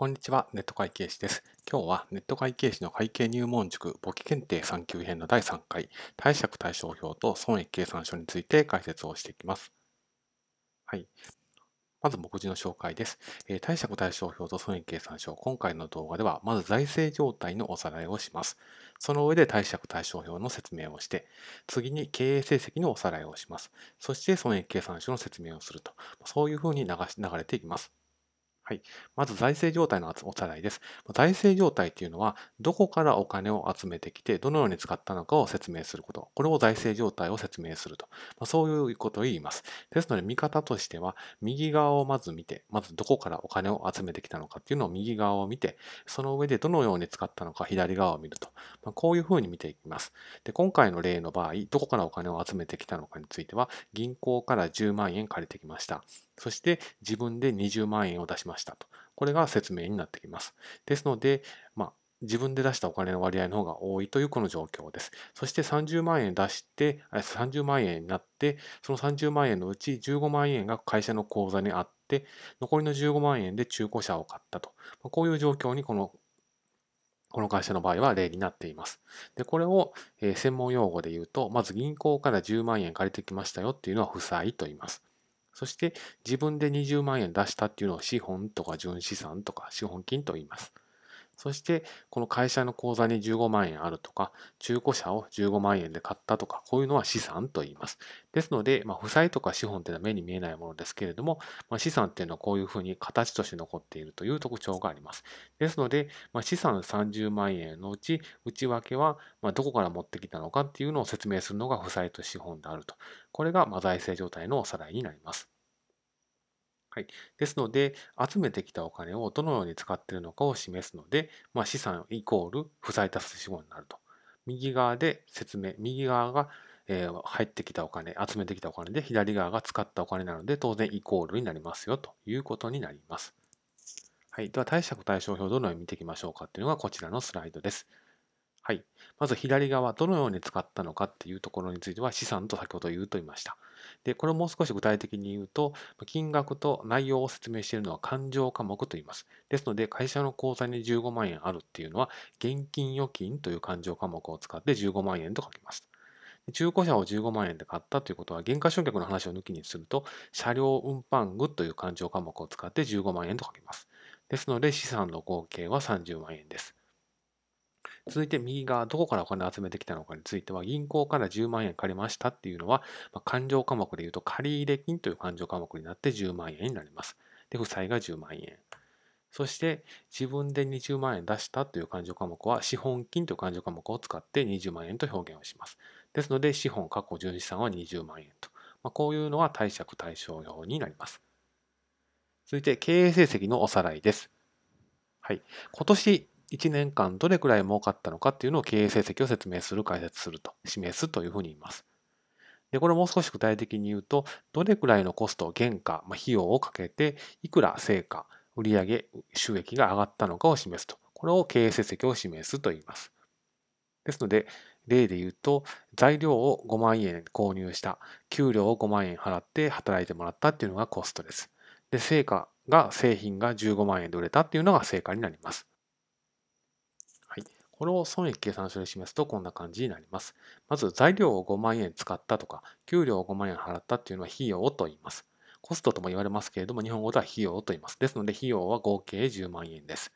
こんにちは、ネット会計士です。今日はネット会計士の会計入門塾簿記検定3級編の第3回、貸借対照表と損益計算書について解説をしていきます。はい。まず目次の紹介です。えー、貸借対照表と損益計算書。今回の動画では、まず財政状態のおさらいをします。その上で貸借対照表の説明をして、次に経営成績のおさらいをします。そして損益計算書の説明をすると。そういうふうに流し流れていきます。はい。まず財政状態のおさらいです。財政状態っていうのは、どこからお金を集めてきて、どのように使ったのかを説明すること。これを財政状態を説明すると。まあ、そういうことを言います。ですので、見方としては、右側をまず見て、まずどこからお金を集めてきたのかっていうのを右側を見て、その上でどのように使ったのか左側を見ると。まあ、こういうふうに見ていきます。で、今回の例の場合、どこからお金を集めてきたのかについては、銀行から10万円借りてきました。そして自分で20万円を出しましたと。これが説明になってきます。ですので、まあ、自分で出したお金の割合の方が多いというこの状況です。そして30万円出して、30万円になって、その30万円のうち15万円が会社の口座にあって、残りの15万円で中古車を買ったと。こういう状況にこのこの会社の場合は例になっています。で、これを、え専門用語で言うと、まず銀行から10万円借りてきましたよっていうのは負債と言います。そして自分で20万円出したっていうのを資本とか純資産とか資本金と言います。そしてこの会社の口座に15万円あるとか中古車を15万円で買ったとかこういうのは資産と言います。ですので、まあ、負債とか資本っていうのは目に見えないものですけれども、まあ、資産っていうのはこういうふうに形として残っているという特徴があります。ですので、まあ、資産30万円のうち内訳はまどこから持ってきたのかっていうのを説明するのが負債と資本であると。これがま財政状態のおさらいになります。はい。ですので、集めてきたお金をどのように使っているのかを示すので、まあ、資産イコール負債足す資本になると。右側で説明、右側が、えー、入ってきたお金、集めてきたお金で、左側が使ったお金なので、当然イコールになりますよということになります。はい。では、貸借対照表どのように見ていきましょうかというのがこちらのスライドです。はい。まず左側、どのように使ったのかっていうところについては資産と先ほど言うと言いました。で、これをもう少し具体的に言うと、金額と内容を説明しているのは勘定科目と言います。ですので、会社の口座に15万円あるっていうのは、現金預金という勘定科目を使って15万円と書きます。中古車を15万円で買ったということは、減価償却の話を抜きにすると、車両運搬具という勘定科目を使って15万円と書きます。ですので、資産の合計は30万円です。続いて右側、どこからお金を集めてきたのかについては、銀行から10万円借りましたっていうのは、ま、勘定科目で言うと、借入金という勘定科目になって10万円になります。で、負債が10万円。そして、自分で20万円出したという勘定科目は、資本金という勘定科目を使って20万円と表現をします。ですので、資本、過去純資産は20万円と。まあ、こういうのは貸借対照表になります。続いて、経営成績のおさらいです。はい。今年1年間どれくらい儲かったのかっていうのを経営成績を説明する、解説すると、示すというふうに言います。で、これもう少し具体的に言うと、どれくらいのコスト、原価、まあ、費用をかけて、いくら成果、売上、収益が上がったのかを示すと。これを経営成績を示すと言います。ですので、例で言うと、材料を5万円購入した、給料を5万円払って働いてもらったっていうのがコストです。で、成果が、製品が15万円で売れたっていうのが成果になります。これを損益計算書で示すとこんな感じになります。まず材料を5万円使ったとか、給料を5万円払ったっていうのは費用と言います。コストとも言われますけれども、日本語では費用と言います。ですので、費用は合計10万円です。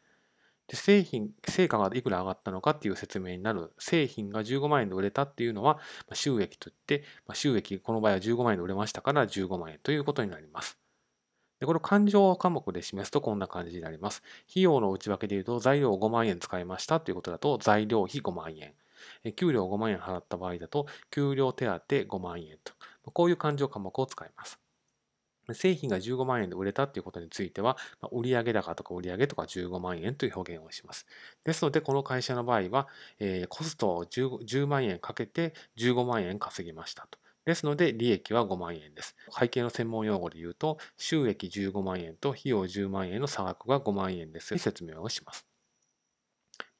で製品、成果がいくら上がったのかっていう説明になる製品が15万円で売れたっていうのは収益といって、収益、この場合は15万円で売れましたから15万円ということになります。で、これ勘定科目で示すとこんな感じになります。費用の内訳で言うと、材料5万円使いましたということだと、材料費5万円。給料5万円払った場合だと、給料手当5万円と。こういう勘定科目を使います。製品が15万円で売れたということについては、売上高とか売上とか15万円という表現をします。ですので、この会社の場合は、コストを 10, 10万円かけて15万円稼ぎましたと。ですので、利益は5万円です。会計の専門用語で言うと、収益15万円と費用10万円の差額が5万円です。説明をします。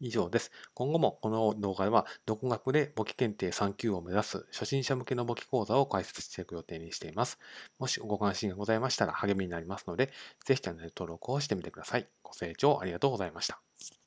以上です。今後もこの動画では、独学で簿記検定3級を目指す初心者向けの簿記講座を開設していく予定にしています。もしご関心がございましたら励みになりますので、ぜひチャンネル登録をしてみてください。ご清聴ありがとうございました。